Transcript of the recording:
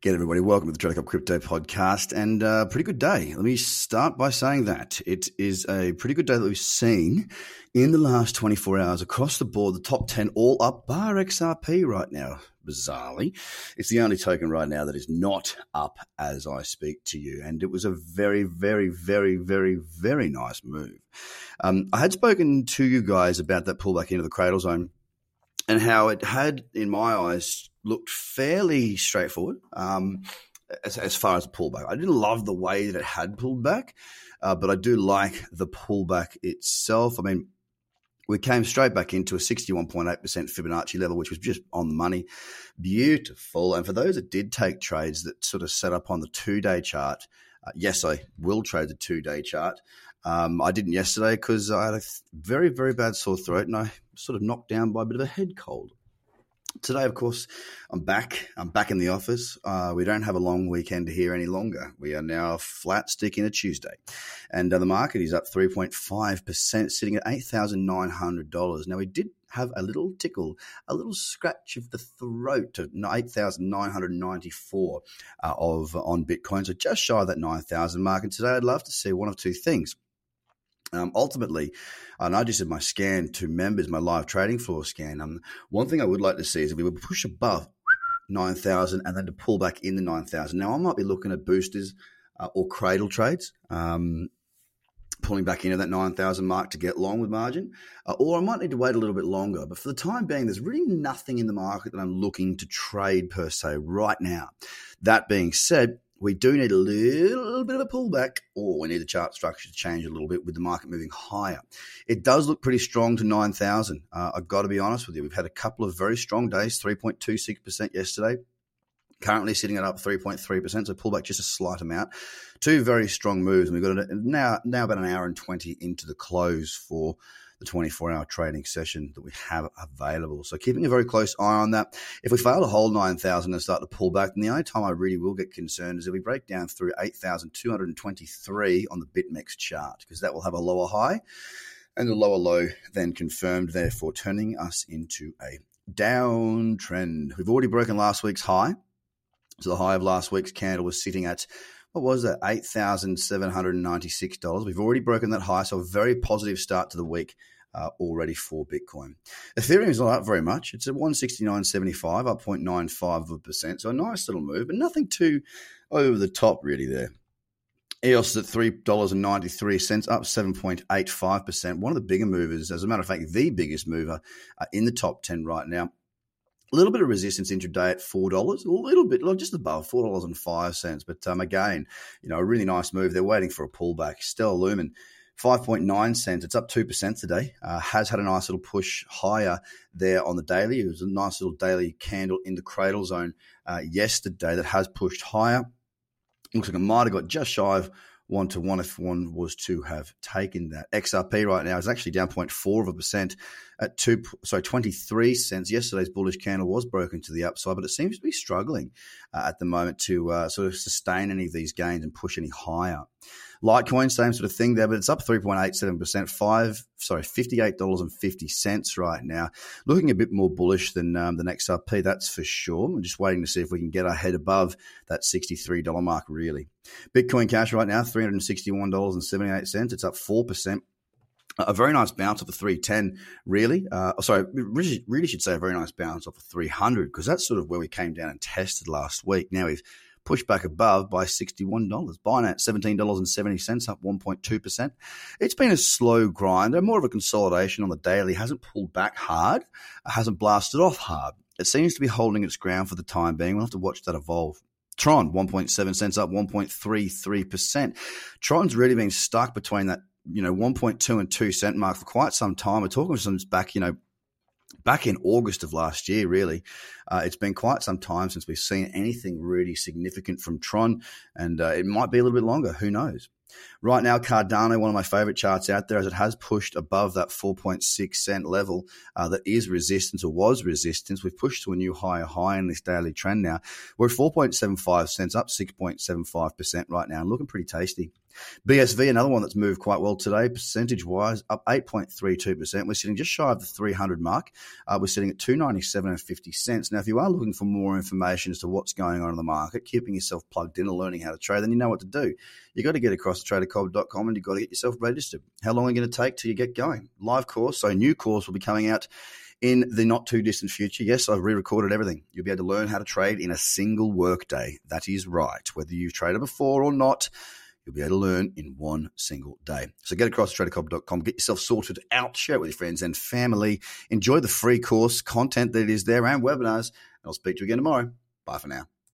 Get everybody, welcome to the Trader Cobb Crypto Podcast, and a uh, pretty good day. Let me start by saying that it is a pretty good day that we've seen in the last 24 hours across the board. The top 10 all up, bar XRP right now. Bizarrely, it's the only token right now that is not up as I speak to you, and it was a very, very, very, very, very nice move. Um, I had spoken to you guys about that pullback into the cradle zone and how it had, in my eyes, looked fairly straightforward um, as, as, far as pullback. I didn't love the way that it had pulled back, uh, but I do like the pullback itself. I mean, we came straight back into a 61.8% Fibonacci level, which was just on the money. Beautiful. And for those that did take trades that sort of set up on the two day chart, uh, yes, I will trade the two day chart. Um, I didn't yesterday because I had a very, very bad sore throat and I sort of knocked down by a bit of a head cold. Today, of course, I'm back. I'm back in the office. Uh, we don't have a long weekend here any longer. We are now flat sticking a Tuesday. And uh, the market is up 3.5%, sitting at $8,900. Now, we did have a little tickle, a little scratch of the throat to 8,994 uh, of on Bitcoin. So just shy of that 9,000 mark. And today I'd love to see one of two things. Um, ultimately, and I just did my scan to members, my live trading floor scan. Um, one thing I would like to see is if we would push above 9,000 and then to pull back in the 9,000. Now, I might be looking at boosters uh, or cradle trades, um, pulling back into that 9,000 mark to get long with margin, uh, or I might need to wait a little bit longer. But for the time being, there's really nothing in the market that I'm looking to trade per se right now. That being said, we do need a little bit of a pullback, or we need the chart structure to change a little bit with the market moving higher. It does look pretty strong to 9,000. Uh, I've got to be honest with you. We've had a couple of very strong days, 3.26% yesterday. Currently sitting at up 3.3%, so pull back just a slight amount. Two very strong moves, and we've got now now about an hour and 20 into the close for the 24 hour trading session that we have available. So keeping a very close eye on that. If we fail to hold 9,000 and start to pull back, then the only time I really will get concerned is if we break down through 8,223 on the BitMEX chart, because that will have a lower high and a lower low then confirmed, therefore turning us into a downtrend. We've already broken last week's high. So the high of last week's candle was sitting at what was that? $8,796. We've already broken that high, so a very positive start to the week uh, already for Bitcoin. Ethereum is not up very much. It's at 169.75, up 0.95%. So a nice little move, but nothing too over the top really there. EOS is at $3.93, up 7.85%. One of the bigger movers, as a matter of fact, the biggest mover uh, in the top 10 right now. A little bit of resistance intraday at four dollars, a little bit, just above four dollars and five cents. But um, again, you know, a really nice move. They're waiting for a pullback. Stellar Lumen, five point nine cents. It's up two percent today. Uh, has had a nice little push higher there on the daily. It was a nice little daily candle in the cradle zone uh, yesterday that has pushed higher. Looks like it might have got just shy of one to one if one was to have taken that. XRP right now is actually down 0.4 of a percent at two, sorry, 23 cents. Yesterday's bullish candle was broken to the upside, but it seems to be struggling uh, at the moment to uh, sort of sustain any of these gains and push any higher. Litecoin, same sort of thing there, but it's up 3.87%, five, sorry, $58.50 right now. Looking a bit more bullish than um, the XRP, that's for sure. I'm just waiting to see if we can get our head above that $63 mark, really. Bitcoin Cash right now, $361.78. It's up 4% a very nice bounce off a 310, really. Uh, sorry, really, really should say a very nice bounce off a 300 because that's sort of where we came down and tested last week. Now we've pushed back above by $61. Binance, $17.70, up 1.2%. It's been a slow grind, more of a consolidation on the daily. Hasn't pulled back hard, hasn't blasted off hard. It seems to be holding its ground for the time being. We'll have to watch that evolve. Tron, 1.7 cents up 1.33%. Tron's really been stuck between that, you know, 1.2 and 2 cent mark for quite some time. We're talking since back, you know, back in August of last year, really. Uh, it's been quite some time since we've seen anything really significant from Tron, and uh, it might be a little bit longer. Who knows? Right now, Cardano, one of my favorite charts out there, as it has pushed above that 4.6 cent level uh, that is resistance or was resistance. We've pushed to a new higher high in this daily trend now. We're at 4.75 cents, up 6.75% right now, and looking pretty tasty. BSV, another one that's moved quite well today, percentage wise, up 8.32%. We're sitting just shy of the 300 mark. Uh, we're sitting at 297 and 50 cents. Now, if you are looking for more information as to what's going on in the market, keeping yourself plugged in and learning how to trade, then you know what to do. You've got to get across to tradercobb.com and you've got to get yourself registered. How long are you going to take till you get going? Live course, so new course will be coming out in the not too distant future. Yes, I've re recorded everything. You'll be able to learn how to trade in a single workday. That is right. Whether you've traded before or not, you'll be able to learn in one single day. So get across to tradercobb.com, get yourself sorted out, share it with your friends and family. Enjoy the free course content that is there and webinars. And I'll speak to you again tomorrow. Bye for now.